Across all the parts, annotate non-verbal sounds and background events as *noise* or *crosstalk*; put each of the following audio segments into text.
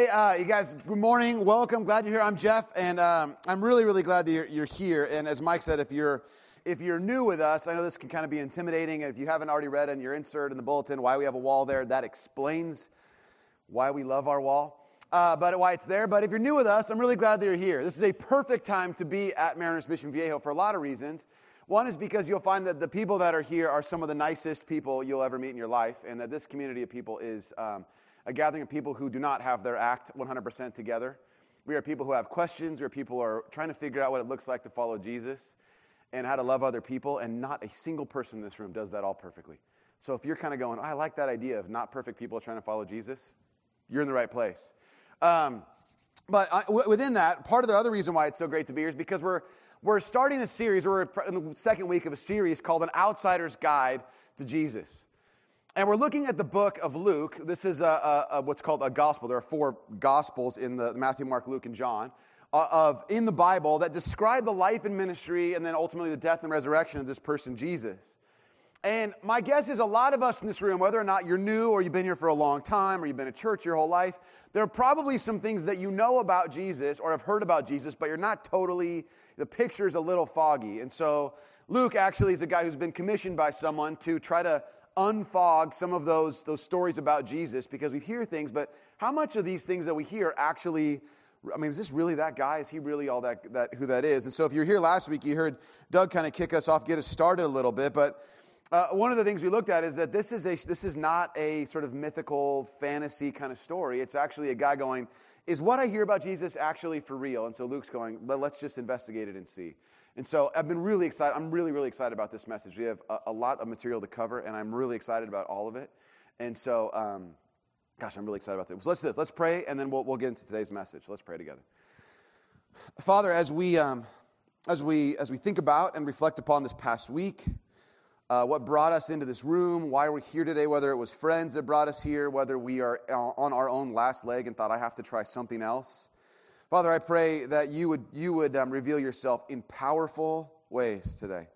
Hey, uh, you guys, good morning. Welcome. Glad you're here. I'm Jeff, and um, I'm really, really glad that you're, you're, here. And as Mike said, if you're if you're new with us, I know this can kind of be intimidating. And if you haven't already read in your insert in the bulletin why we have a wall there, that explains why we love our wall. Uh, but why it's there. But if you're new with us, I'm really glad that you're here. This is a perfect time to be at Mariners Mission Viejo for a lot of reasons. One is because you'll find that the people that are here are some of the nicest people you'll ever meet in your life, and that this community of people is. Um, a gathering of people who do not have their act 100% together. We are people who have questions. We are people who are trying to figure out what it looks like to follow Jesus and how to love other people. And not a single person in this room does that all perfectly. So if you're kind of going, oh, I like that idea of not perfect people trying to follow Jesus, you're in the right place. Um, but I, w- within that, part of the other reason why it's so great to be here is because we're, we're starting a series, we're in the second week of a series called An Outsider's Guide to Jesus. And we're looking at the book of Luke. This is a, a, a, what's called a gospel. There are four gospels in the Matthew, Mark, Luke, and John uh, of in the Bible that describe the life and ministry and then ultimately the death and resurrection of this person, Jesus. And my guess is a lot of us in this room, whether or not you're new or you've been here for a long time or you've been at church your whole life, there are probably some things that you know about Jesus or have heard about Jesus, but you're not totally, the picture's a little foggy. And so Luke actually is a guy who's been commissioned by someone to try to unfog some of those, those stories about Jesus because we hear things, but how much of these things that we hear actually I mean, is this really that guy? Is he really all that, that who that is? And so, if you're here last week, you heard Doug kind of kick us off, get us started a little bit. But uh, one of the things we looked at is that this is a this is not a sort of mythical fantasy kind of story. It's actually a guy going, "Is what I hear about Jesus actually for real?" And so Luke's going, "Let's just investigate it and see." And so I've been really excited. I'm really, really excited about this message. We have a, a lot of material to cover, and I'm really excited about all of it. And so, um, gosh, I'm really excited about this. So let's do this. Let's pray, and then we'll, we'll get into today's message. Let's pray together. Father, as we, um, as we, as we think about and reflect upon this past week, uh, what brought us into this room, why we're here today, whether it was friends that brought us here, whether we are on our own last leg and thought, I have to try something else. Father, I pray that you would, you would um, reveal yourself in powerful ways today.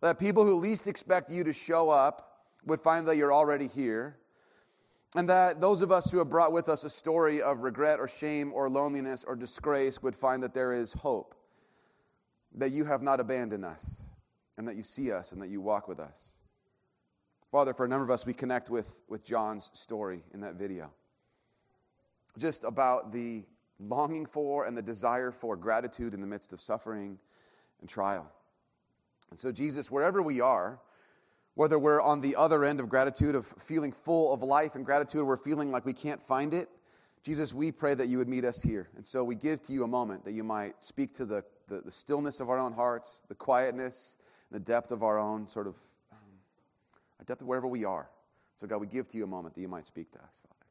That people who least expect you to show up would find that you're already here. And that those of us who have brought with us a story of regret or shame or loneliness or disgrace would find that there is hope, that you have not abandoned us, and that you see us and that you walk with us. Father, for a number of us, we connect with, with John's story in that video. Just about the longing for and the desire for gratitude in the midst of suffering and trial. And so, Jesus, wherever we are, whether we're on the other end of gratitude, of feeling full of life and gratitude, we're feeling like we can't find it, Jesus, we pray that you would meet us here. And so we give to you a moment that you might speak to the, the, the stillness of our own hearts, the quietness, and the depth of our own sort of, um, depth of wherever we are. So, God, we give to you a moment that you might speak to us, Father.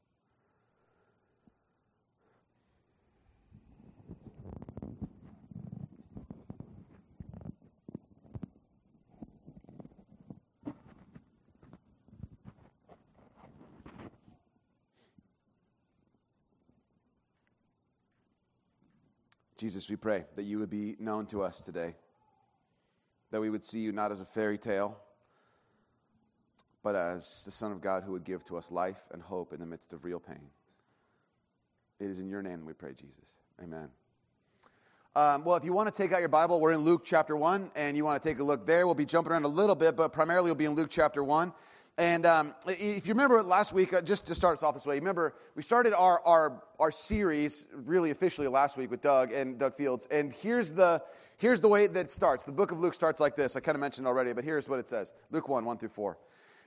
Jesus, we pray that you would be known to us today, that we would see you not as a fairy tale, but as the Son of God who would give to us life and hope in the midst of real pain. It is in your name we pray, Jesus. Amen. Um, well, if you want to take out your Bible, we're in Luke chapter 1, and you want to take a look there. We'll be jumping around a little bit, but primarily we'll be in Luke chapter 1. And um, if you remember last week, uh, just to start us off this way, remember we started our, our, our series really officially last week with Doug and Doug Fields. And here's the, here's the way that it starts. The book of Luke starts like this. I kind of mentioned already, but here's what it says Luke 1 1 through 4.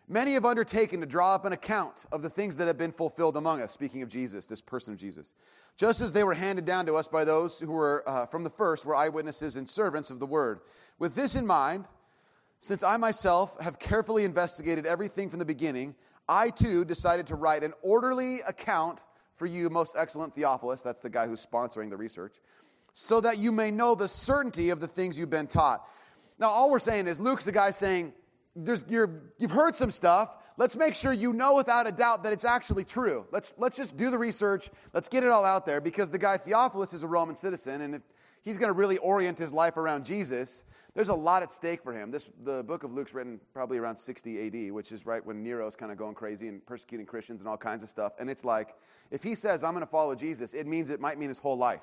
Many have undertaken to draw up an account of the things that have been fulfilled among us, speaking of Jesus, this person of Jesus. Just as they were handed down to us by those who were uh, from the first, were eyewitnesses and servants of the word. With this in mind, since I myself have carefully investigated everything from the beginning, I too decided to write an orderly account for you, most excellent Theophilus, that's the guy who's sponsoring the research, so that you may know the certainty of the things you've been taught. Now, all we're saying is Luke's the guy saying, you have heard some stuff. Let's make sure you know without a doubt that it's actually true. Let's, let's just do the research. Let's get it all out there because the guy Theophilus is a Roman citizen, and if he's going to really orient his life around Jesus, there's a lot at stake for him. This, the book of Luke's written probably around 60 AD, which is right when Nero's kind of going crazy and persecuting Christians and all kinds of stuff. And it's like, if he says, I'm going to follow Jesus, it means it might mean his whole life.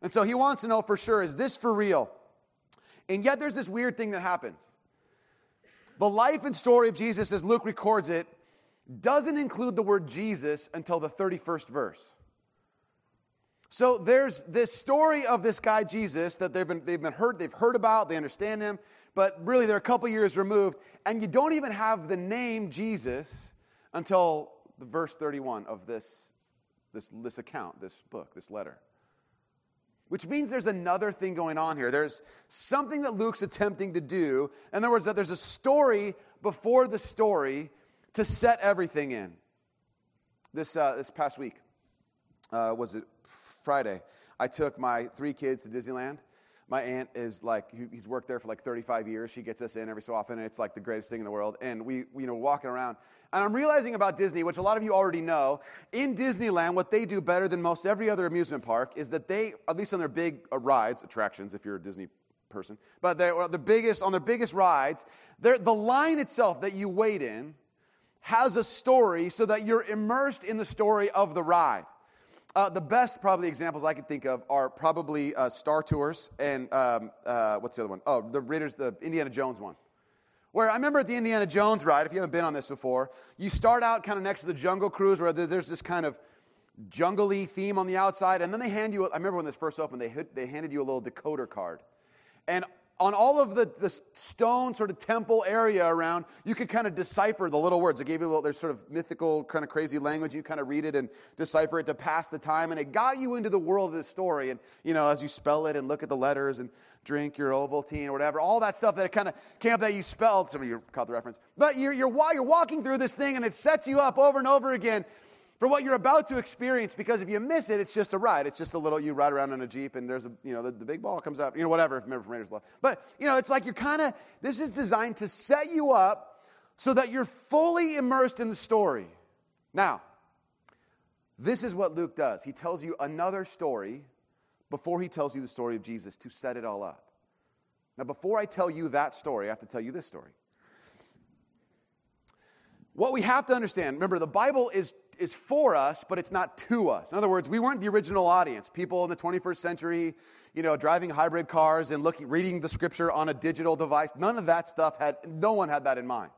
And so he wants to know for sure, is this for real? And yet there's this weird thing that happens. The life and story of Jesus, as Luke records it, doesn't include the word Jesus until the 31st verse. So there's this story of this guy Jesus that they've been they've been heard they've heard about they understand him, but really they're a couple years removed, and you don't even have the name Jesus until the verse 31 of this this this account, this book, this letter. Which means there's another thing going on here. There's something that Luke's attempting to do. In other words, that there's a story before the story to set everything in. This, uh, this past week, uh, was it Friday, I took my three kids to Disneyland. My aunt is like, he's worked there for like 35 years. She gets us in every so often, and it's like the greatest thing in the world. And we, you know, walking around. And I'm realizing about Disney, which a lot of you already know, in Disneyland, what they do better than most every other amusement park is that they, at least on their big uh, rides, attractions, if you're a Disney person, but they're the biggest, on their biggest rides, the line itself that you wait in has a story so that you're immersed in the story of the ride. Uh, the best, probably, examples I can think of are probably uh, Star Tours and um, uh, what's the other one? Oh, the Raiders, the Indiana Jones one. Where I remember at the Indiana Jones ride, if you haven't been on this before, you start out kind of next to the Jungle Cruise where there's this kind of jungly theme on the outside, and then they hand you, I remember when this first opened, they, they handed you a little decoder card. And on all of the, the stone sort of temple area around, you could kind of decipher the little words. It gave you a little, there's sort of mythical, kind of crazy language. You kind of read it and decipher it to pass the time. And it got you into the world of this story. And, you know, as you spell it and look at the letters and drink your Ovaltine or whatever, all that stuff that it kind of came up that you spelled. Some of you caught the reference. But you're, you're, you're walking through this thing and it sets you up over and over again for what you're about to experience because if you miss it, it's just a ride. It's just a little, you ride around in a Jeep and there's a, you know, the, the big ball comes out, you know, whatever, if remember from Raiders Law. But, you know, it's like you're kind of, this is designed to set you up so that you're fully immersed in the story. Now, this is what Luke does. He tells you another story before he tells you the story of Jesus to set it all up. Now, before I tell you that story, I have to tell you this story. What we have to understand, remember, the Bible is is for us, but it's not to us. In other words, we weren't the original audience. People in the 21st century, you know, driving hybrid cars and looking, reading the scripture on a digital device. None of that stuff had, no one had that in mind.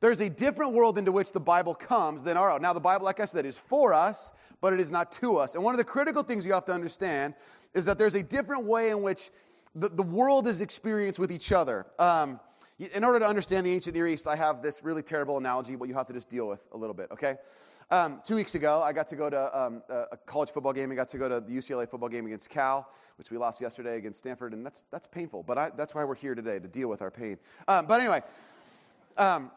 There's a different world into which the Bible comes than our own. Now, the Bible, like I said, is for us, but it is not to us. And one of the critical things you have to understand is that there's a different way in which the, the world is experienced with each other. Um, in order to understand the ancient Near East, I have this really terrible analogy, but you have to just deal with a little bit, okay? Um, two weeks ago, I got to go to um, a college football game. I got to go to the UCLA football game against Cal, which we lost yesterday against Stanford, and that's, that's painful. But I, that's why we're here today, to deal with our pain. Um, but anyway, um,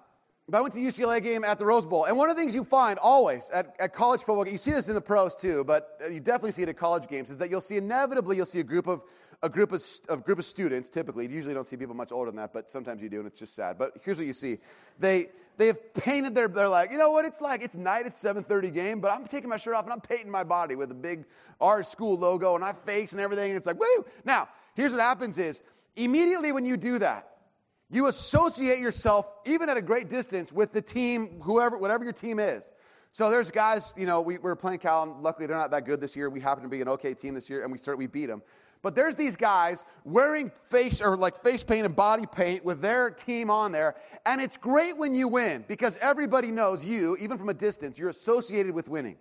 but I went to the UCLA game at the Rose Bowl. And one of the things you find always at, at college football, you see this in the pros too, but you definitely see it at college games, is that you'll see inevitably, you'll see a group of, a group of, a group of students, typically. You usually don't see people much older than that, but sometimes you do, and it's just sad. But here's what you see. They, they have painted their, they're like, you know what it's like? It's night, it's 7.30 game, but I'm taking my shirt off and I'm painting my body with a big our school logo and I face and everything, and it's like, woo! Now, here's what happens is, immediately when you do that, you associate yourself, even at a great distance, with the team, whoever, whatever your team is. So there's guys, you know, we, we were playing Cal, and luckily they're not that good this year. We happen to be an okay team this year, and we we beat them. But there's these guys wearing face or like face paint and body paint with their team on there. And it's great when you win because everybody knows you, even from a distance, you're associated with winning.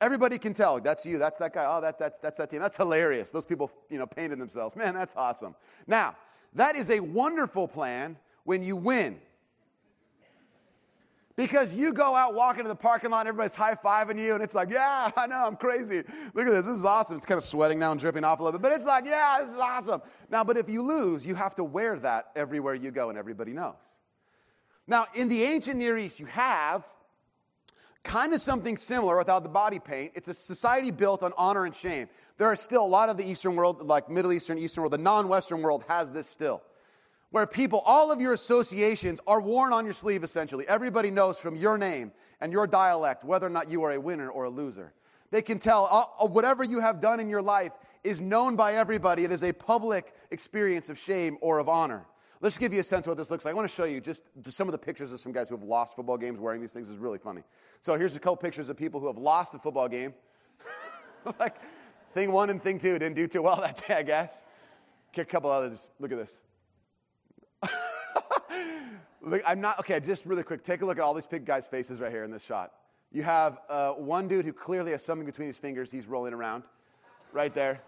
Everybody can tell that's you, that's that guy, oh, that, that's, that's that team. That's hilarious. Those people, you know, painted themselves. Man, that's awesome. Now, that is a wonderful plan when you win. Because you go out walking to the parking lot and everybody's high fiving you, and it's like, yeah, *laughs* I know, I'm crazy. Look at this, this is awesome. It's kind of sweating now and dripping off a little bit, but it's like, yeah, this is awesome. Now, but if you lose, you have to wear that everywhere you go, and everybody knows. Now, in the ancient Near East, you have kind of something similar without the body paint. It's a society built on honor and shame. There are still a lot of the Eastern world, like Middle Eastern, Eastern world, the non Western world has this still where people, all of your associations are worn on your sleeve essentially. Everybody knows from your name and your dialect whether or not you are a winner or a loser. They can tell uh, uh, whatever you have done in your life is known by everybody. It is a public experience of shame or of honor. Let's give you a sense of what this looks like. I want to show you just some of the pictures of some guys who have lost football games wearing these things. is really funny. So here's a couple pictures of people who have lost a football game. *laughs* like thing one and thing two didn't do too well that day, I guess. a couple others. Look at this. *laughs* look, I'm not okay. Just really quick, take a look at all these big guys' faces right here in this shot. You have uh, one dude who clearly has something between his fingers. He's rolling around, right there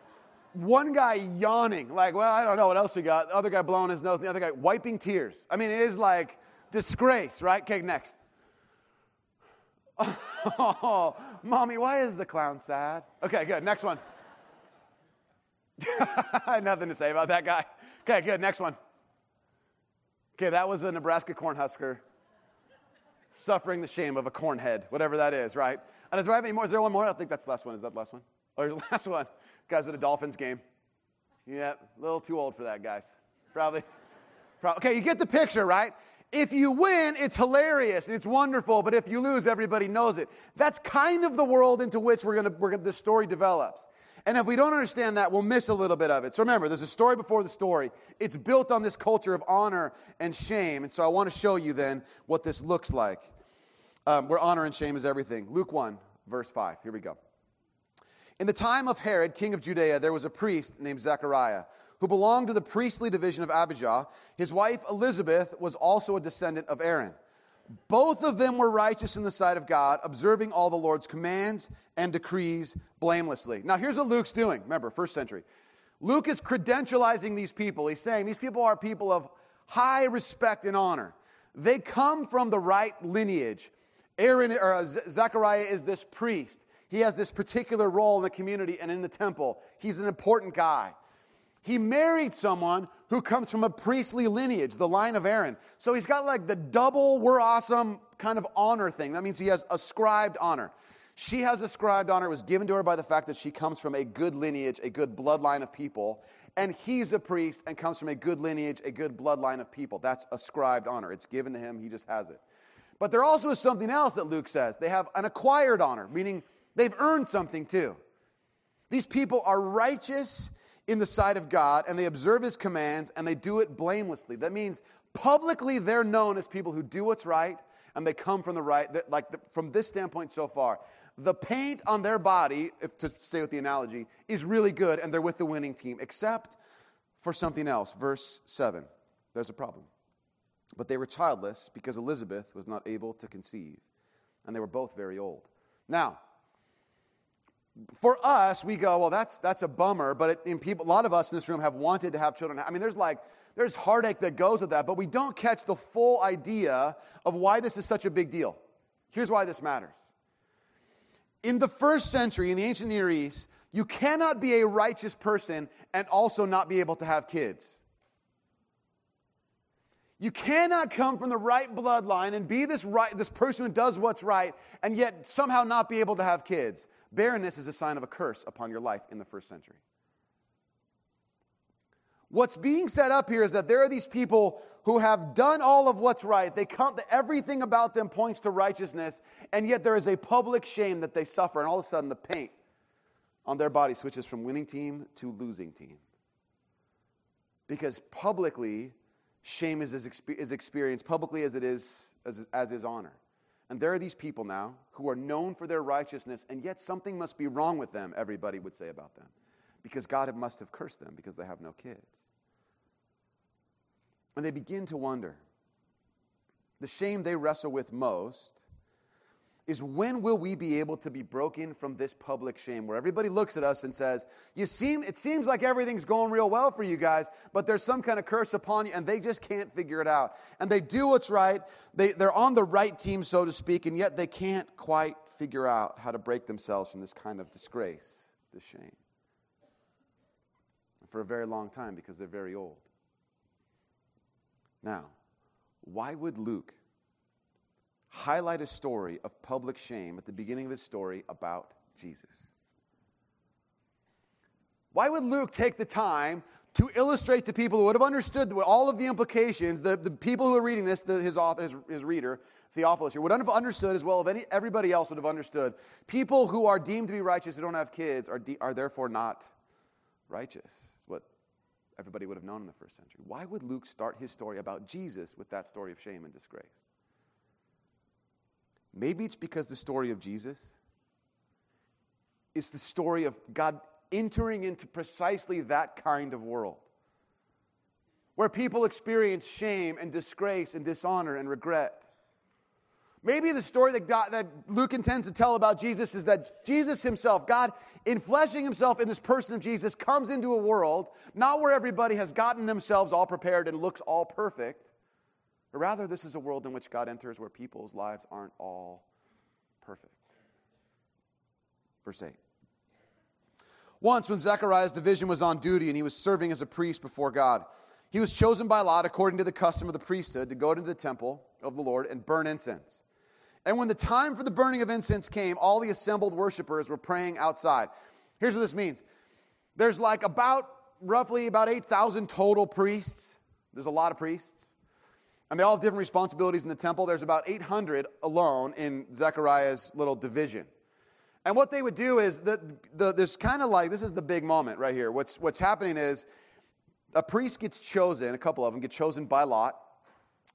one guy yawning, like, well, I don't know what else we got. The other guy blowing his nose, the other guy wiping tears. I mean, it is like disgrace, right? Okay, next. *laughs* Oh, mommy, why is the clown sad? Okay, good. Next one. *laughs* Nothing to say about that guy. Okay, good. Next one. Okay, that was a Nebraska Cornhusker suffering the shame of a cornhead, whatever that is, right? And is there any more? Is there one more? I think that's the last one. Is that the last one? Or the *laughs* last one? Guys at a Dolphins game. Yeah, a little too old for that, guys. Probably. Probably. Okay, you get the picture, right? If you win, it's hilarious, it's wonderful, but if you lose, everybody knows it. That's kind of the world into which we're gonna, we're gonna, this story develops. And if we don't understand that, we'll miss a little bit of it. So remember, there's a story before the story. It's built on this culture of honor and shame. And so I want to show you then what this looks like, um, where honor and shame is everything. Luke 1, verse 5. Here we go. In the time of Herod, king of Judea, there was a priest named Zechariah who belonged to the priestly division of Abijah. His wife Elizabeth was also a descendant of Aaron. Both of them were righteous in the sight of God, observing all the Lord's commands and decrees blamelessly. Now, here's what Luke's doing. Remember, first century. Luke is credentializing these people. He's saying these people are people of high respect and honor. They come from the right lineage. Aaron or uh, Zechariah is this priest. He has this particular role in the community and in the temple. He's an important guy. He married someone who comes from a priestly lineage, the line of Aaron. So he's got like the double, we're awesome kind of honor thing. That means he has ascribed honor. She has ascribed honor. It was given to her by the fact that she comes from a good lineage, a good bloodline of people. And he's a priest and comes from a good lineage, a good bloodline of people. That's ascribed honor. It's given to him, he just has it. But there also is something else that Luke says. They have an acquired honor, meaning They've earned something too. These people are righteous in the sight of God and they observe his commands and they do it blamelessly. That means publicly they're known as people who do what's right and they come from the right, like the, from this standpoint so far. The paint on their body, if to stay with the analogy, is really good and they're with the winning team, except for something else. Verse 7. There's a problem. But they were childless because Elizabeth was not able to conceive, and they were both very old. Now, for us, we go, well, that's, that's a bummer, but it, in people, a lot of us in this room have wanted to have children. I mean, there's like, there's heartache that goes with that, but we don't catch the full idea of why this is such a big deal. Here's why this matters. In the first century, in the ancient Near East, you cannot be a righteous person and also not be able to have kids. You cannot come from the right bloodline and be this, right, this person who does what's right and yet somehow not be able to have kids. Barrenness is a sign of a curse upon your life in the first century. What's being set up here is that there are these people who have done all of what's right. They come, everything about them points to righteousness, and yet there is a public shame that they suffer, and all of a sudden the paint on their body switches from winning team to losing team. Because publicly, shame is, is experienced publicly as it is as, as is honor. And there are these people now who are known for their righteousness, and yet something must be wrong with them, everybody would say about them. Because God must have cursed them because they have no kids. And they begin to wonder. The shame they wrestle with most is when will we be able to be broken from this public shame where everybody looks at us and says, You seem it seems like everything's going real well for you guys, but there's some kind of curse upon you, and they just can't figure it out. And they do what's right, they, they're on the right team, so to speak, and yet they can't quite figure out how to break themselves from this kind of disgrace, this shame. For a very long time because they're very old. Now, why would Luke highlight a story of public shame at the beginning of his story about Jesus. Why would Luke take the time to illustrate to people who would have understood all of the implications, the, the people who are reading this, the, his, author, his, his reader, Theophilus here, would have understood as well as everybody else would have understood. People who are deemed to be righteous who don't have kids are, de- are therefore not righteous. What everybody would have known in the first century. Why would Luke start his story about Jesus with that story of shame and disgrace? Maybe it's because the story of Jesus is the story of God entering into precisely that kind of world where people experience shame and disgrace and dishonor and regret. Maybe the story that, God, that Luke intends to tell about Jesus is that Jesus himself, God, in fleshing himself in this person of Jesus, comes into a world not where everybody has gotten themselves all prepared and looks all perfect, but rather this is a world in which God enters where people's lives aren't all perfect. Verse 8. Once, when Zechariah's division was on duty and he was serving as a priest before God, he was chosen by lot, according to the custom of the priesthood, to go into the temple of the Lord and burn incense. And when the time for the burning of incense came, all the assembled worshipers were praying outside. Here's what this means there's like about, roughly about 8,000 total priests. There's a lot of priests. And they all have different responsibilities in the temple. There's about 800 alone in Zechariah's little division. And what they would do is that the, there's kind of like this is the big moment right here. What's, what's happening is a priest gets chosen, a couple of them get chosen by lot,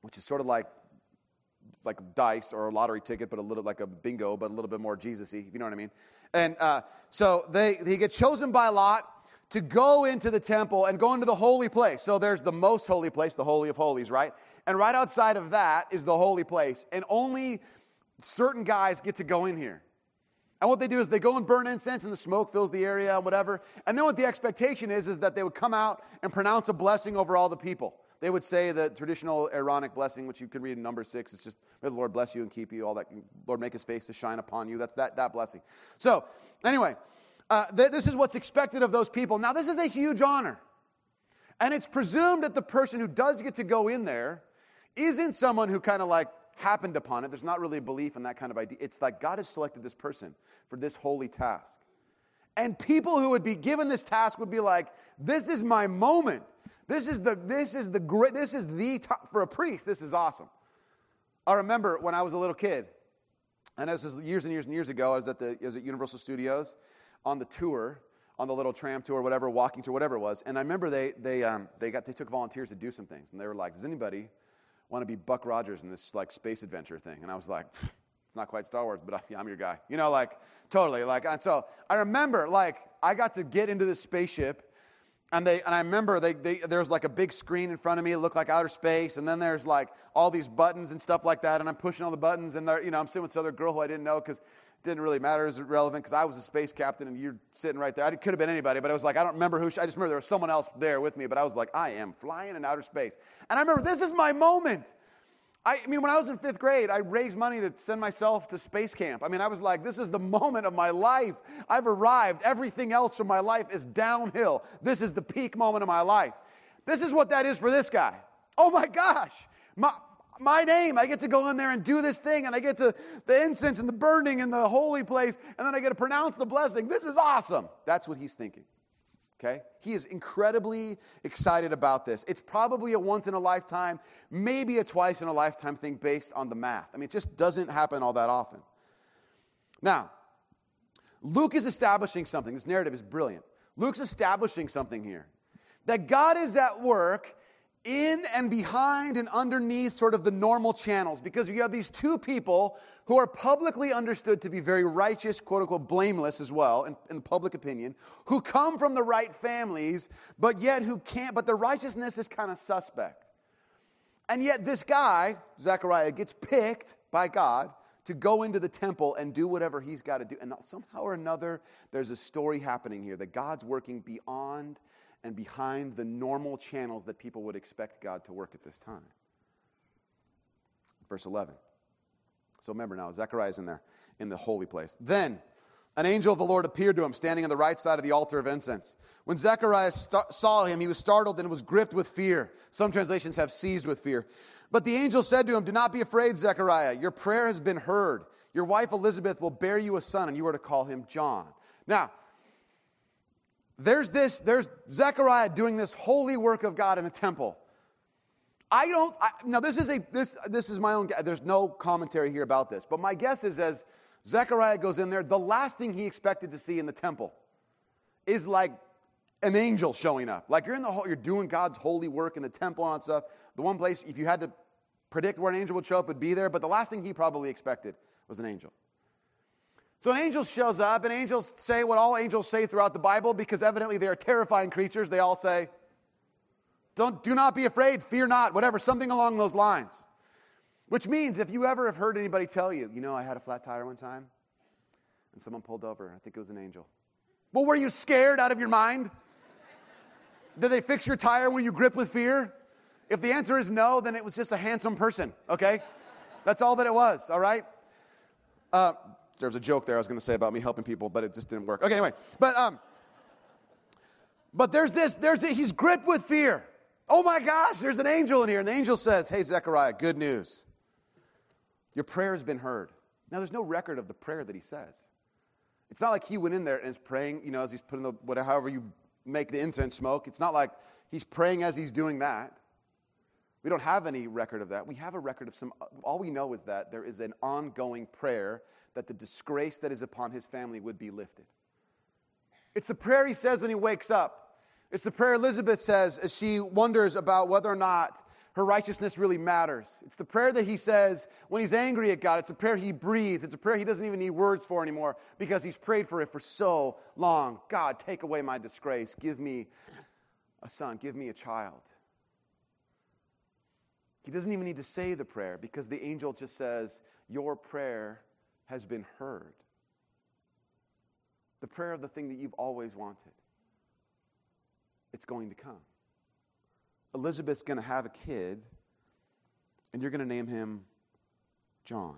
which is sort of like like dice or a lottery ticket, but a little like a bingo, but a little bit more Jesus-y, if you know what I mean. And uh, so they he gets chosen by lot to go into the temple and go into the holy place. So there's the most holy place, the holy of holies, right? And right outside of that is the holy place, and only certain guys get to go in here. And what they do is they go and burn incense, and the smoke fills the area and whatever. And then what the expectation is is that they would come out and pronounce a blessing over all the people. They would say the traditional Aaronic blessing, which you can read in number six. It's just, may the Lord bless you and keep you, all that. Lord make his face to shine upon you. That's that, that blessing. So, anyway, uh, th- this is what's expected of those people. Now, this is a huge honor. And it's presumed that the person who does get to go in there isn't someone who kind of like happened upon it. There's not really a belief in that kind of idea. It's like God has selected this person for this holy task. And people who would be given this task would be like, this is my moment. This is the this is the great this is the top, for a priest. This is awesome. I remember when I was a little kid, and this was years and years and years ago. I was at the I was at Universal Studios on the tour, on the little tram tour, whatever, walking tour, whatever it was. And I remember they they um, they got they took volunteers to do some things, and they were like, "Does anybody want to be Buck Rogers in this like space adventure thing?" And I was like. It's not quite Star Wars, but I, I'm your guy. You know, like totally. Like, and so I remember, like, I got to get into this spaceship and they and I remember they, they there's like a big screen in front of me. It looked like outer space, and then there's like all these buttons and stuff like that. And I'm pushing all the buttons, and you know I'm sitting with this other girl who I didn't know because didn't really matter. It was relevant because I was a space captain, and you're sitting right there. It could have been anybody, but I was like I don't remember who. She, I just remember there was someone else there with me. But I was like I am flying in outer space, and I remember this is my moment. I, I mean, when I was in fifth grade, I raised money to send myself to space camp. I mean, I was like, this is the moment of my life. I've arrived. Everything else from my life is downhill. This is the peak moment of my life. This is what that is for this guy. Oh my gosh. My, my name. I get to go in there and do this thing, and I get to the incense and the burning and the holy place, and then I get to pronounce the blessing. This is awesome. That's what he's thinking. Okay? He is incredibly excited about this. It's probably a once in a lifetime, maybe a twice in a lifetime thing based on the math. I mean, it just doesn't happen all that often. Now, Luke is establishing something. This narrative is brilliant. Luke's establishing something here that God is at work in and behind and underneath sort of the normal channels because you have these two people who are publicly understood to be very righteous, quote unquote, blameless as well in, in public opinion, who come from the right families, but yet who can't, but the righteousness is kind of suspect. And yet this guy, Zechariah, gets picked by God to go into the temple and do whatever he's got to do. And somehow or another, there's a story happening here that God's working beyond and behind the normal channels that people would expect God to work at this time. Verse 11. So remember now, Zechariah is in there, in the holy place. Then an angel of the Lord appeared to him, standing on the right side of the altar of incense. When Zechariah st- saw him, he was startled and was gripped with fear. Some translations have seized with fear. But the angel said to him, Do not be afraid, Zechariah. Your prayer has been heard. Your wife Elizabeth will bear you a son, and you are to call him John. Now, there's this, there's Zechariah doing this holy work of God in the temple. I don't, I, now this is a, this, this is my own, there's no commentary here about this, but my guess is as Zechariah goes in there, the last thing he expected to see in the temple is like an angel showing up. Like you're in the whole, you're doing God's holy work in the temple and stuff. The one place, if you had to predict where an angel would show up, would be there. But the last thing he probably expected was an angel. So an angel shows up, and angels say what all angels say throughout the Bible because evidently they are terrifying creatures. They all say, Don't, do not be afraid, fear not, whatever, something along those lines. Which means if you ever have heard anybody tell you, you know, I had a flat tire one time, and someone pulled over, I think it was an angel. Well, were you scared out of your mind? Did they fix your tire when you grip with fear? If the answer is no, then it was just a handsome person, okay? That's all that it was, all right? Uh, there was a joke there I was going to say about me helping people, but it just didn't work. Okay, anyway, but um, but there's this. There's a, he's gripped with fear. Oh my gosh, there's an angel in here, and the angel says, "Hey Zechariah, good news. Your prayer has been heard." Now, there's no record of the prayer that he says. It's not like he went in there and is praying, you know, as he's putting the whatever, however you make the incense smoke. It's not like he's praying as he's doing that. We don't have any record of that. We have a record of some, all we know is that there is an ongoing prayer that the disgrace that is upon his family would be lifted. It's the prayer he says when he wakes up. It's the prayer Elizabeth says as she wonders about whether or not her righteousness really matters. It's the prayer that he says when he's angry at God. It's a prayer he breathes. It's a prayer he doesn't even need words for anymore because he's prayed for it for so long. God, take away my disgrace. Give me a son. Give me a child. He doesn't even need to say the prayer because the angel just says, Your prayer has been heard. The prayer of the thing that you've always wanted. It's going to come. Elizabeth's going to have a kid, and you're going to name him John.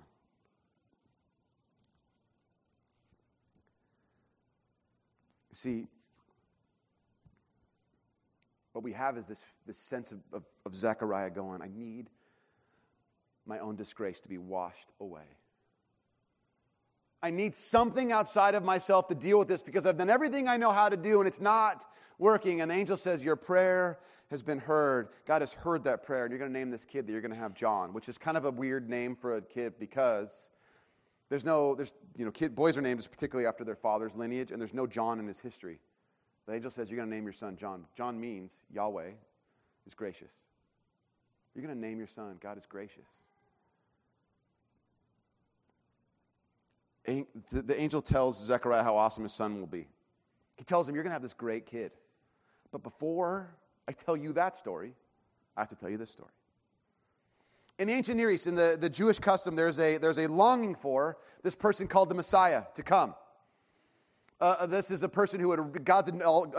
See, what we have is this, this sense of, of, of Zechariah going, I need my own disgrace to be washed away. I need something outside of myself to deal with this because I've done everything I know how to do and it's not working. And the angel says, Your prayer has been heard. God has heard that prayer, and you're going to name this kid that you're going to have John, which is kind of a weird name for a kid because there's no, there's, you know, kid, boys are named particularly after their father's lineage, and there's no John in his history. The angel says, You're going to name your son John. John means Yahweh is gracious. You're going to name your son, God is gracious. The angel tells Zechariah how awesome his son will be. He tells him, You're going to have this great kid. But before I tell you that story, I have to tell you this story. In the ancient Near East, in the, the Jewish custom, there's a, there's a longing for this person called the Messiah to come. Uh, uh, this is a person who would, God's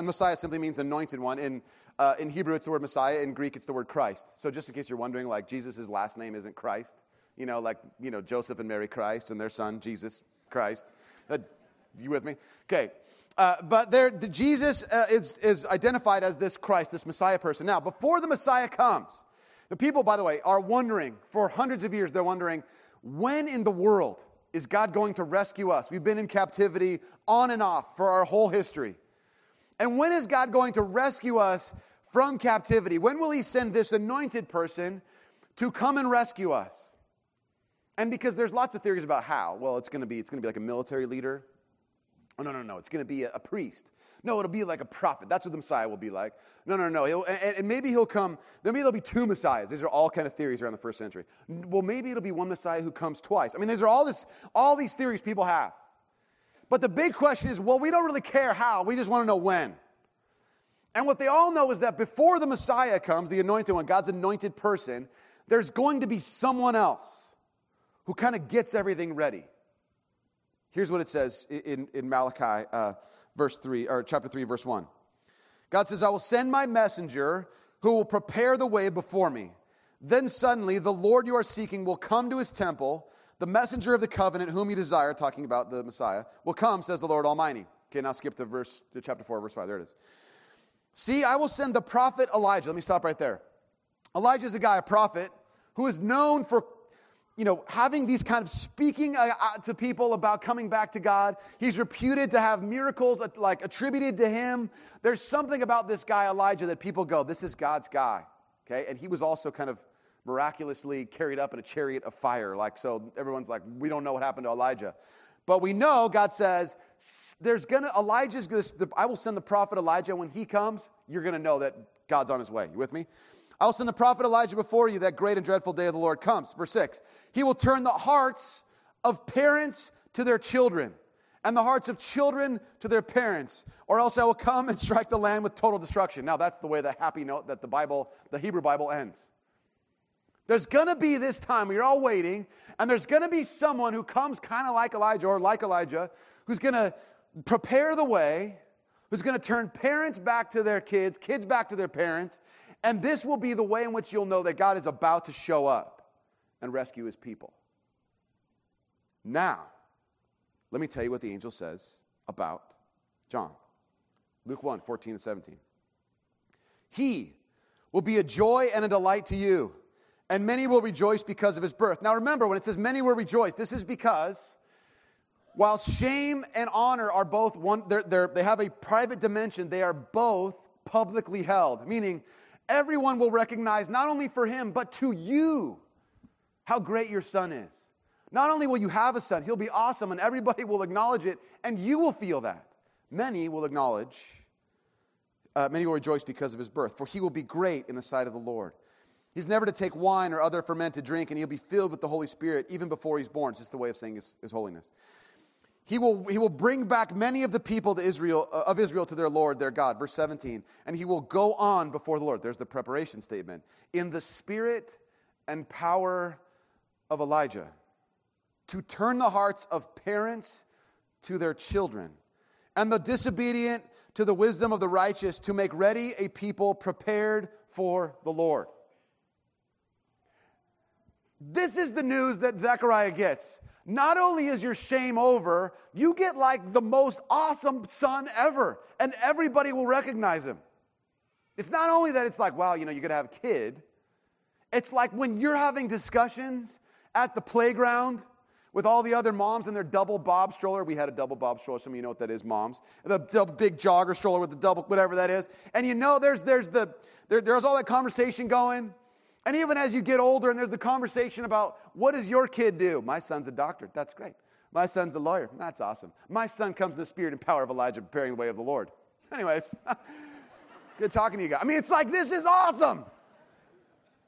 Messiah simply means anointed one. In, uh, in Hebrew, it's the word Messiah. In Greek, it's the word Christ. So just in case you're wondering, like Jesus' last name isn't Christ, you know, like, you know, Joseph and Mary Christ and their son, Jesus Christ. Uh, you with me? Okay. Uh, but there, the Jesus uh, is, is identified as this Christ, this Messiah person. Now, before the Messiah comes, the people, by the way, are wondering, for hundreds of years, they're wondering, when in the world is God going to rescue us? We've been in captivity on and off for our whole history. And when is God going to rescue us from captivity? When will He send this anointed person to come and rescue us? And because there's lots of theories about how. Well, it's going to be it's going to be like a military leader. Oh no no no! It's going to be a, a priest. No, it'll be like a prophet. That's what the Messiah will be like. No, no, no. He'll, and, and, maybe he'll come, maybe there'll be two Messiahs. These are all kind of theories around the first century. Well, maybe it'll be one Messiah who comes twice. I mean, these are all, this, all these theories people have. But the big question is well, we don't really care how, we just want to know when. And what they all know is that before the Messiah comes, the anointed one, God's anointed person, there's going to be someone else who kind of gets everything ready. Here's what it says in, in Malachi. Uh, verse 3, or chapter 3, verse 1. God says, I will send my messenger who will prepare the way before me. Then suddenly the Lord you are seeking will come to his temple. The messenger of the covenant whom you desire, talking about the Messiah, will come, says the Lord Almighty. Okay, now skip to verse to chapter 4, verse 5. There it is. See, I will send the prophet Elijah. Let me stop right there. Elijah is a guy, a prophet, who is known for you know, having these kind of speaking uh, uh, to people about coming back to God. He's reputed to have miracles uh, like attributed to him. There's something about this guy, Elijah, that people go, this is God's guy. Okay. And he was also kind of miraculously carried up in a chariot of fire. Like, so everyone's like, we don't know what happened to Elijah. But we know God says, there's gonna, Elijah's gonna, I will send the prophet Elijah. When he comes, you're gonna know that God's on his way. You with me? I'll send the prophet Elijah before you, that great and dreadful day of the Lord comes. Verse 6. He will turn the hearts of parents to their children, and the hearts of children to their parents, or else I will come and strike the land with total destruction. Now, that's the way the happy note that the Bible, the Hebrew Bible ends. There's gonna be this time, we're all waiting, and there's gonna be someone who comes kind of like Elijah or like Elijah, who's gonna prepare the way, who's gonna turn parents back to their kids, kids back to their parents, and this will be the way in which you'll know that God is about to show up and rescue his people. Now, let me tell you what the angel says about John. Luke 1 14 and 17. He will be a joy and a delight to you, and many will rejoice because of his birth. Now, remember, when it says many will rejoice, this is because while shame and honor are both one, they're, they're, they have a private dimension, they are both publicly held, meaning everyone will recognize not only for him, but to you how great your son is. Not only will you have a son, he'll be awesome, and everybody will acknowledge it, and you will feel that. Many will acknowledge, uh, many will rejoice because of his birth, for he will be great in the sight of the Lord. He's never to take wine or other fermented drink, and he'll be filled with the Holy Spirit even before he's born. It's just a way of saying his, his holiness. He will, he will bring back many of the people to Israel, uh, of Israel to their Lord, their God. Verse 17. And he will go on before the Lord. There's the preparation statement. In the spirit and power of Elijah, to turn the hearts of parents to their children, and the disobedient to the wisdom of the righteous, to make ready a people prepared for the Lord. This is the news that Zechariah gets not only is your shame over, you get like the most awesome son ever, and everybody will recognize him. It's not only that it's like, wow, you know, you're gonna have a kid. It's like when you're having discussions at the playground with all the other moms and their double bob stroller. We had a double bob stroller. Some of you know what that is, moms. The big jogger stroller with the double, whatever that is. And you know, there's, there's, the, there, there's all that conversation going. And even as you get older and there's the conversation about what does your kid do? My son's a doctor. That's great. My son's a lawyer. That's awesome. My son comes in the spirit and power of Elijah, preparing the way of the Lord. *laughs* Anyways, *laughs* good talking to you guys. I mean, it's like this is awesome.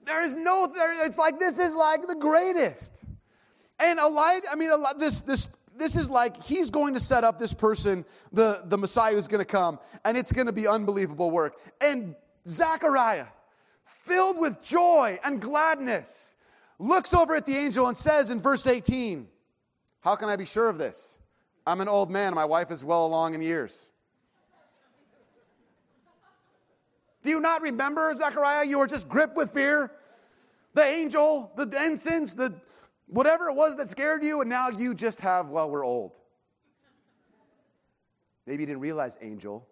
There is no, there, it's like this is like the greatest. And Elijah, I mean, this, this, this is like he's going to set up this person, the, the Messiah who's going to come, and it's going to be unbelievable work. And Zechariah, filled with joy and gladness, looks over at the angel and says in verse 18, How can I be sure of this? I'm an old man, my wife is well along in years. Do you not remember, Zechariah? You were just gripped with fear. The angel, the ensigns, the whatever it was that scared you, and now you just have, well, we're old. Maybe you didn't realize, angel,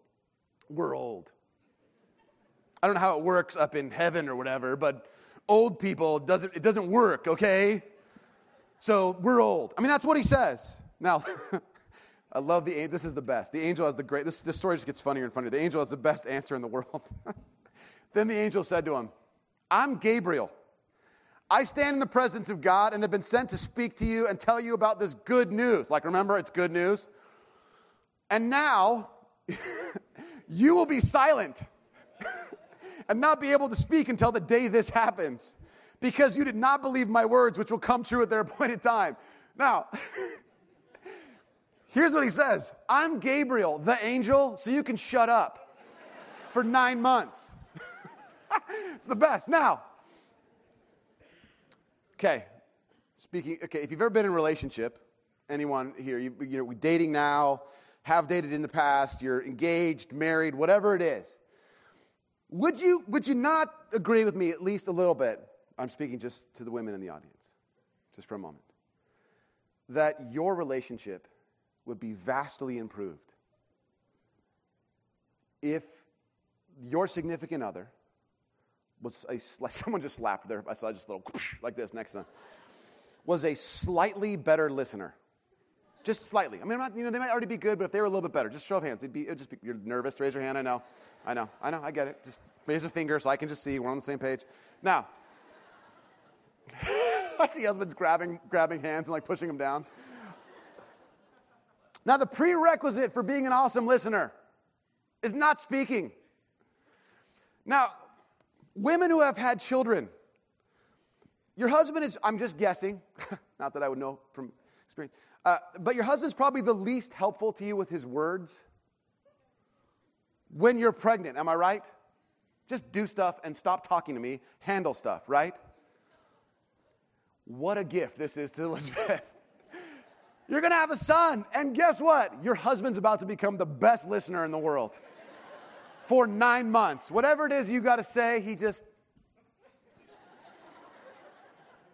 we're old. I don't know how it works up in heaven or whatever, but old people doesn't it doesn't work, okay? So we're old. I mean, that's what he says. Now, *laughs* I love the. This is the best. The angel has the great. This, this story just gets funnier and funnier. The angel has the best answer in the world. *laughs* then the angel said to him, "I'm Gabriel. I stand in the presence of God and have been sent to speak to you and tell you about this good news. Like, remember, it's good news. And now *laughs* you will be silent." And not be able to speak until the day this happens because you did not believe my words, which will come true at their *laughs* appointed time. Now, *laughs* here's what he says I'm Gabriel, the angel, so you can shut up for nine months. *laughs* it's the best. Now, okay, speaking, okay, if you've ever been in a relationship, anyone here, you, you know, dating now, have dated in the past, you're engaged, married, whatever it is would you, would you not agree with me at least a little bit? I'm speaking just to the women in the audience, just for a moment. That your relationship would be vastly improved if your significant other was a, *laughs* like someone just slapped there. I saw just a little like this next to them. was a slightly better listener. Just slightly. I mean, not, you know, they might already be good, but if they were a little bit better, just show of hands. It'd be, it'd just be, you're nervous. Raise your hand. I know. I know. I know. I get it. Just raise a finger so I can just see we're on the same page. Now, *laughs* I see husbands grabbing, grabbing hands and like pushing them down. Now, the prerequisite for being an awesome listener is not speaking. Now, women who have had children, your husband is, I'm just guessing, *laughs* not that I would know from experience, uh, but your husband's probably the least helpful to you with his words when you're pregnant. Am I right? Just do stuff and stop talking to me, handle stuff, right? What a gift this is to Elizabeth. *laughs* You're gonna have a son, and guess what? Your husband's about to become the best listener in the world for nine months. Whatever it is you gotta say, he just.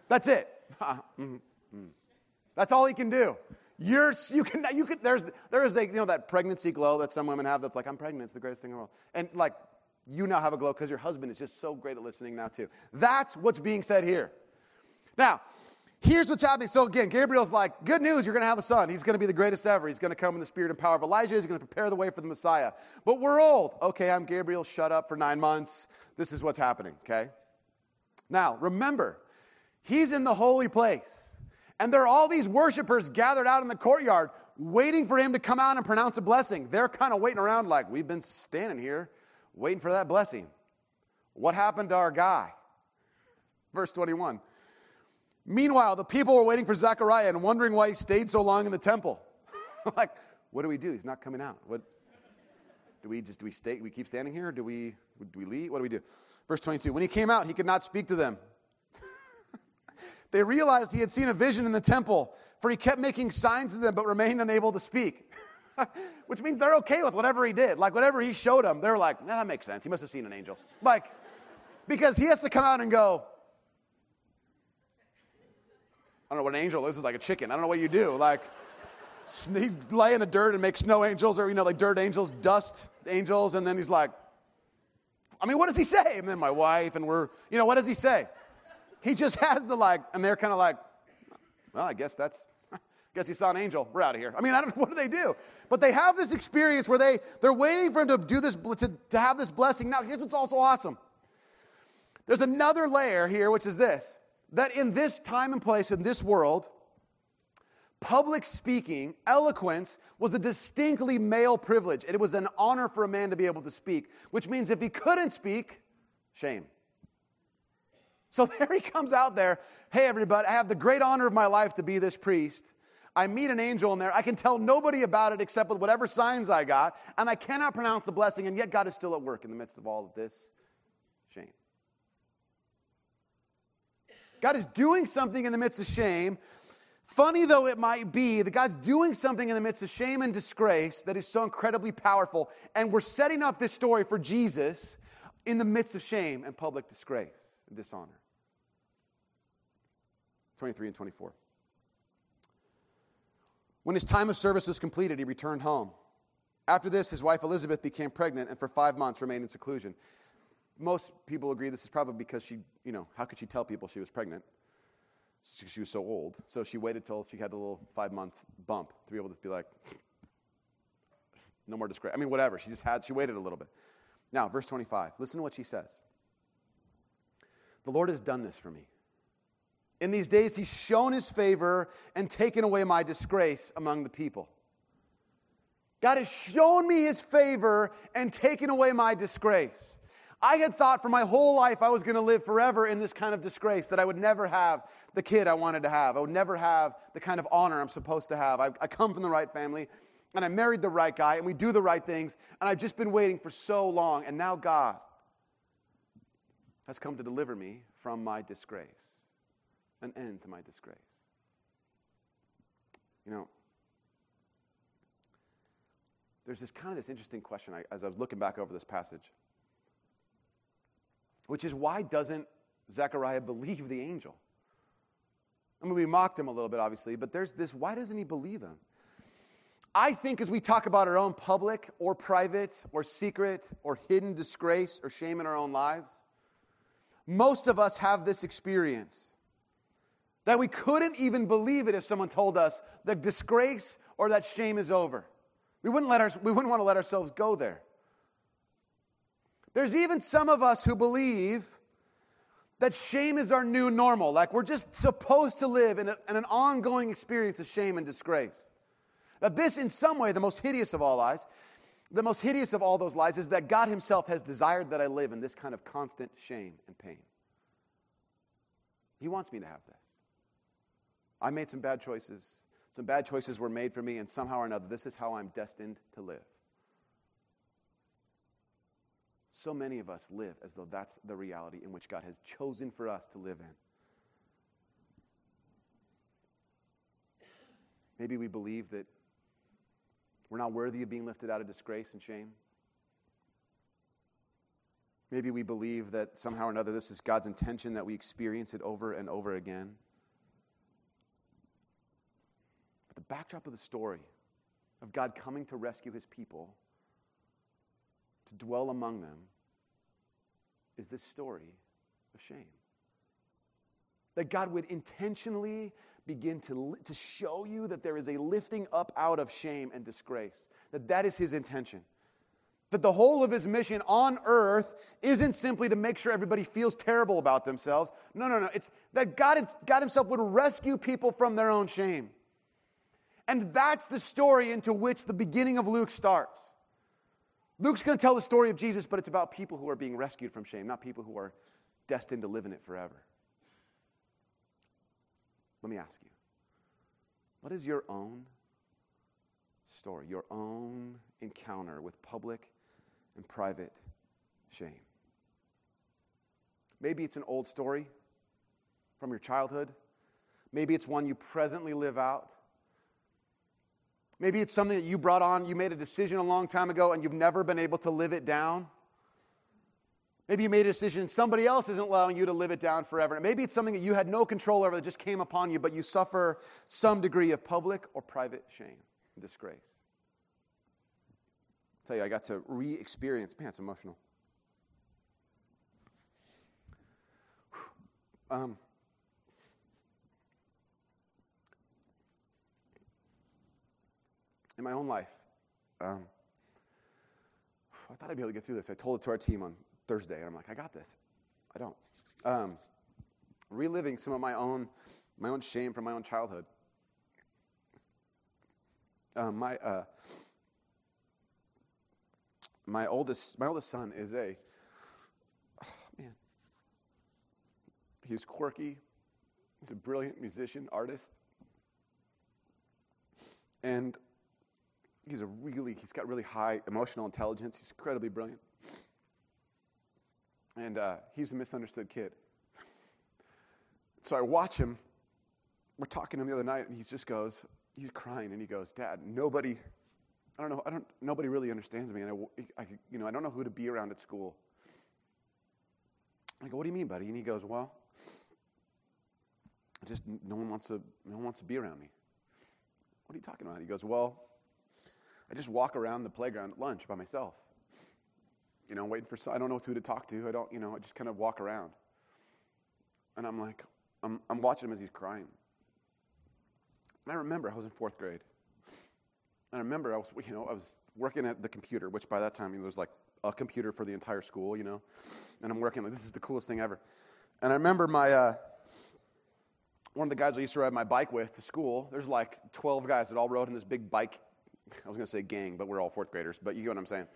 That's it. *laughs* Mm-hmm. That's all he can do. You're, you can, you can, there's, there is a, you know, that pregnancy glow that some women have that's like, I'm pregnant, it's the greatest thing in the world. And like, you now have a glow because your husband is just so great at listening now too. That's what's being said here. Now, here's what's happening. So again, Gabriel's like, good news, you're going to have a son. He's going to be the greatest ever. He's going to come in the spirit and power of Elijah. He's going to prepare the way for the Messiah. But we're old. Okay, I'm Gabriel. Shut up for nine months. This is what's happening, okay? Now, remember, he's in the holy place. And there are all these worshipers gathered out in the courtyard waiting for him to come out and pronounce a blessing. They're kind of waiting around like, we've been standing here waiting for that blessing. What happened to our guy? Verse 21. Meanwhile, the people were waiting for Zechariah and wondering why he stayed so long in the temple. *laughs* like, what do we do? He's not coming out. What do we just do we stay we keep standing here? Do we do we leave? What do we do? Verse 22. When he came out, he could not speak to them they realized he had seen a vision in the temple, for he kept making signs to them but remained unable to speak. *laughs* Which means they're okay with whatever he did. Like whatever he showed them, they're like, nah, that makes sense. He must have seen an angel. Like, because he has to come out and go, I don't know what an angel is. It's like a chicken. I don't know what you do. Like, he lay in the dirt and make snow angels or, you know, like dirt angels, dust angels. And then he's like, I mean, what does he say? And then my wife, and we're, you know, what does he say? He just *laughs* has the like, and they're kind of like, well, I guess that's, I *laughs* guess he saw an angel. We're out of here. I mean, *laughs* I don't what do they do? But they have this experience where they, they're waiting for him to do this, to, to have this blessing. Now, here's what's also awesome. There's another layer here, which is this that in this time and place, in this world, public speaking, eloquence was a distinctly male privilege. It was an honor for a man to be able to speak, which means if he couldn't speak, shame. So *laughs* there he comes out there. Hey, everybody, I have the great honor of my life to be this priest. I meet an angel in there. I can tell nobody about it except with whatever signs I got, and I cannot pronounce the blessing, and yet God is still at work in the midst of all of this shame. God is doing something in the midst of shame. Funny though it might be, that God's doing something in the midst of shame and disgrace that is so incredibly powerful. And we're setting up this story for Jesus in the midst of shame and public disgrace and dishonor. 23 and 24. When his time of service was completed, he returned home. After this, his wife Elizabeth became pregnant and for five months remained in seclusion. Most people agree this is probably because she, you know, how could she tell people she was pregnant? She, was so old. So she waited till she had the little five month bump to be able to be like, no more disgrace. I mean, whatever. She just had, she waited a little bit. Now, verse 25. Listen to what she says. The Lord has done this for me. In these days, he's shown his favor and taken away my disgrace among the people. God has shown me his favor and taken away my disgrace. I had thought for my whole life I was going to live forever in this kind of disgrace, that I would never have the kid I wanted to have. I would never have the kind of honor I'm supposed to have. I, I come from the right family, and I married the right guy, and we do the right things, and I've just been waiting for so long, and now God has come to deliver me from my disgrace an end to my disgrace. You know, there's this kind of this interesting question I, as I was looking back over this passage, which is why doesn't Zechariah *laughs* believe the angel? I mean, we mocked him a little bit, obviously, but there's this why doesn't he believe him? I think as we talk about our own public or private or secret or hidden disgrace or shame in our own lives, most of us have this experience that we couldn't even believe it if someone told us that disgrace or that shame is over. We wouldn't, let our, we wouldn't want to let ourselves go there. There's even some of us who believe that shame is our new normal. Like we're just supposed to live in, a, in, an ongoing experience of shame and disgrace. That this, in some way, the most hideous of all lies, the most hideous of all those lies is that God Himself has desired that I live in this kind of constant shame and pain. He wants me to have this. I made some bad choices. Some bad choices were made for me, and somehow or another, this is how I'm destined to live. So many of us live as though that's the reality in which God has chosen for us to live in. Maybe we believe that we're not worthy of being lifted out of disgrace and shame. Maybe we believe that somehow or another this is God's intention that we experience it over and over again. But the backdrop of the story of God coming to rescue his people, to dwell among them, is this story of shame. That God would intentionally begin to, to show you that there is a lifting up out of shame and disgrace, that that is his intention. That the whole of his mission on earth isn't simply to make sure everybody feels terrible about themselves. No, no, no. It's that God, God himself would rescue people from their own shame. And that's the story into which the beginning of Luke starts. Luke's going to tell the story of Jesus, but it's about people who are being rescued from shame, not people who are destined to live in it forever. Let me ask you what is your own story, your own encounter with public and private shame. Maybe it's an old story from your childhood. Maybe it's one you presently live out. Maybe it's something that you brought on, you made a decision a long time ago, and you've never been able to live it down. Maybe you made a decision somebody else isn't allowing you to live it down forever. Maybe it's something that you had no control over that just came upon you, but you suffer some degree of public or private shame and disgrace tell you, I got to re experience, man, it's emotional. Um, in my own life, um, I thought I'd be able to get through this. I told it to our team on Thursday, and I'm like, I got this. I don't. Um, reliving some of my own, my own shame from my own childhood. Um, my, uh, my oldest, my oldest son is a, oh, man, he's quirky. He's a brilliant musician, artist. And he's a really, he's got really high emotional intelligence. He's incredibly brilliant. And uh, he's a misunderstood kid. So I watch him. We're talking to him the other night, and he just goes, he's crying, and he goes, Dad, nobody I don't know. I don't. Nobody really understands me, and I, I, you know, I don't know who to be around at school. I go, "What do you mean, buddy?" And he goes, "Well, just no one wants to. No one wants to be around me." What are you talking about? He goes, "Well, I just walk around the playground at lunch by myself. You know, waiting for. I don't know who to talk to. I don't. You know, I just kind of walk around." And I'm like, I'm, I'm watching him as he's crying. And I remember I was in fourth grade. And I remember I was, you know, I was working at the computer, which by that time you know, there was like a computer for the entire school, you know. And I'm working like this is the coolest thing ever. And I remember my uh, one of the guys I used to ride my bike with to school. There's like 12 guys that all rode in this big bike. I was going to say gang, but we're all fourth graders. But you get what I'm saying.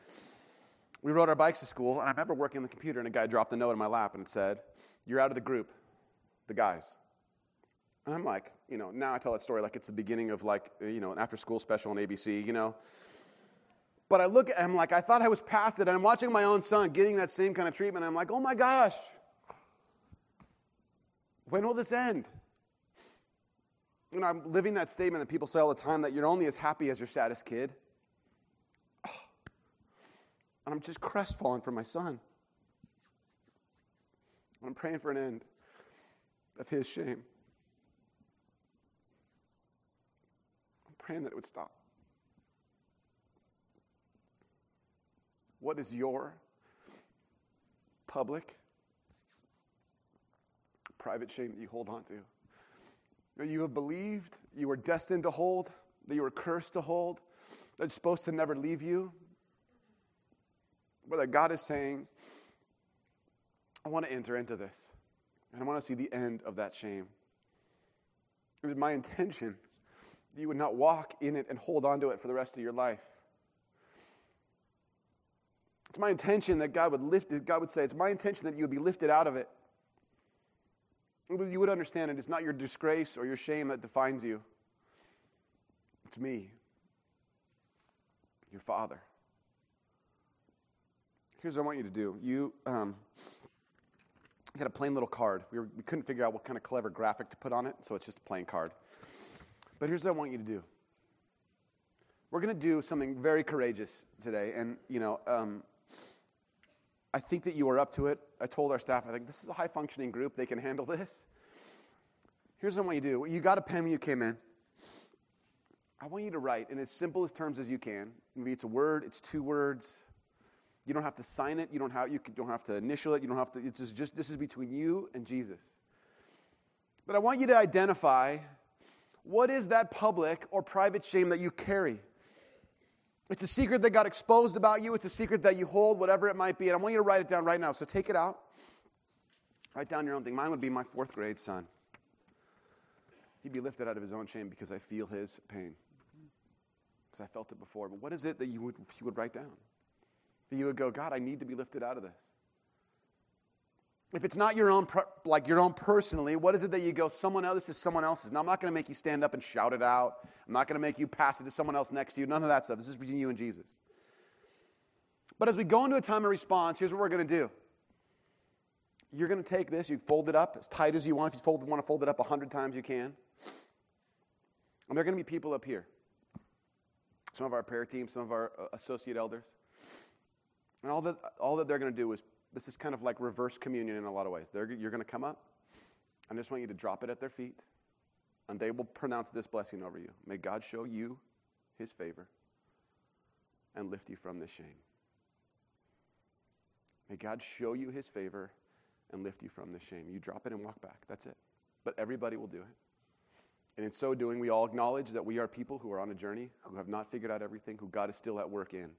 We rode our bikes to school, and I remember working on the computer, and a guy dropped a note in my lap, and it said, "You're out of the group, the guys." And I'm like, you know, now I tell that story like it's the beginning of like, you know, an after school special on ABC, you know. But I look at him like I thought I was past it, and I'm watching my own son getting that same kind of treatment. I'm like, oh my gosh, when will this end? You know, I'm living that statement that people say all the time that you're only as happy as your saddest kid. *sighs* And I'm just crestfallen for my son. I'm praying for an end of his shame. I'm praying that it would stop. What is your public, private shame that you hold on to? That you have believed you were destined to hold, that you were cursed to hold, that's supposed to never leave you. But that God is saying, I want to enter into this, and I want to see the end of that shame. It was my intention that you would not walk in it and hold on to it for the rest of your life. It's my intention that God would lift it, God would say, it's my intention that you would be lifted out of it. You would understand it. It's not your disgrace or your shame that defines you. It's me, your father. Here's what I want you to do. You um, got a plain little card. We, were, we couldn't figure out what kind of clever graphic to put on it, so it's just a plain card. But here's what I want you to do. We're going to do something very courageous today, and you know, um, I think that you are up to it. I told our staff, I think this is a high functioning group. They can handle this. Here's what I want you to do. You got a pen when you came in. I want you to write in as simple as terms as you can. Maybe it's a word, it's two words. You don't have to sign it. You don't have, you don't have to initial it. You don't have to, it's just, this is between you and Jesus. But I want you to identify what is that public or private shame that you carry. It's a secret that got exposed about you. It's a secret that you hold, whatever it might be. And I want you to write it down right now. So take it out. Write down your own thing. Mine would be my fourth grade son. He'd be lifted out of his own shame because I feel his pain. Because I felt it before. But what is it that you would, you would write down? That you would go, God, I need to be lifted out of this. If it's not your own, like your own personally, what is it that you go, someone else, this is someone else's? Now, I'm not going to make you stand up and shout it out. I'm not going to make you pass it to someone else next to you. None of that stuff. This is between you and Jesus. But as we go into a time of response, here's what we're going to do. You're going to take this, you fold it up as tight as you want. If you fold, want to fold it up 100 times, you can. And there are going to be people up here. Some of our prayer team, some of our uh, associate elders. And all that, all that they're going to do is this is kind of like reverse communion in a lot of ways. They're, you're going to come up. I just want you to drop it at their feet, and they will pronounce this blessing over you. May God show you his favor and lift you from this shame. May God show you his favor and lift you from this shame. You drop it and walk back. That's it. But everybody will do it. And in so doing, we all acknowledge that we are people who are on a journey, who have not figured out everything, who God is still at work in. You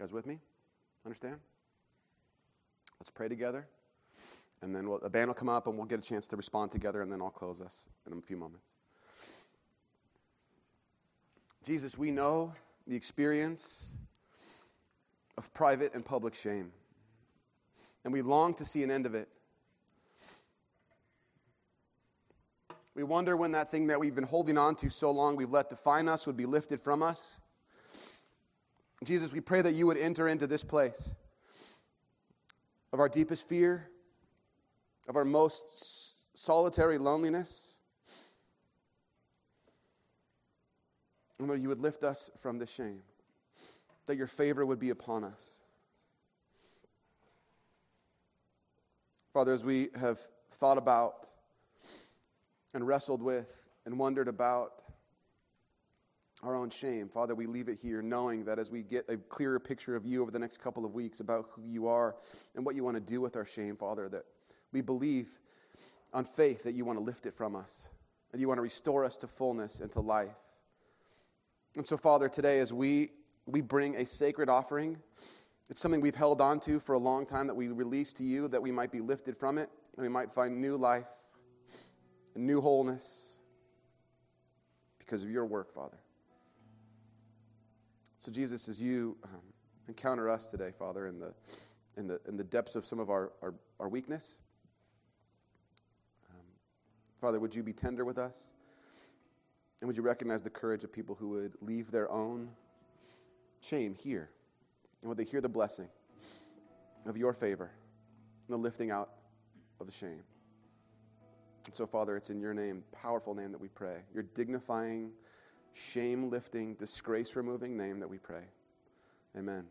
guys with me? Understand? Let's pray together. And then we'll, the band will come up and we'll get a chance to respond together, and then I'll close us in a few moments. Jesus, we know the experience of private and public shame, and we long to see an end of it. We wonder when that thing that we've been holding on to so long, we've let define us, would be lifted from us. Jesus, we pray that you would enter into this place of our deepest fear, of our most solitary loneliness, and that you would lift us from the shame, that your favor would be upon us. Father, as we have thought about and wrestled with and wondered about our own shame. Father, we leave it here knowing that as we get a clearer picture of you over the next couple of weeks about who you are and what you want to do with our shame, Father, that we believe on faith that you want to lift it from us and you want to restore us to fullness and to life. And so, Father, today as we, we bring a sacred offering, it's something we've held on to for a long time that we release to you that we might be lifted from it and we might find new life and new wholeness because of your work, Father. So, Jesus, as you um, encounter us today, Father, in the, in the, in the depths of some of our, our, our weakness, um, Father, would you be tender with us? And would you recognize the courage of people who would leave their own shame here? And would they hear the blessing of your favor and the lifting out of the shame? And so, Father, it's in your name, powerful name, that we pray. Your dignifying, shame lifting, disgrace removing name that we pray. Amen.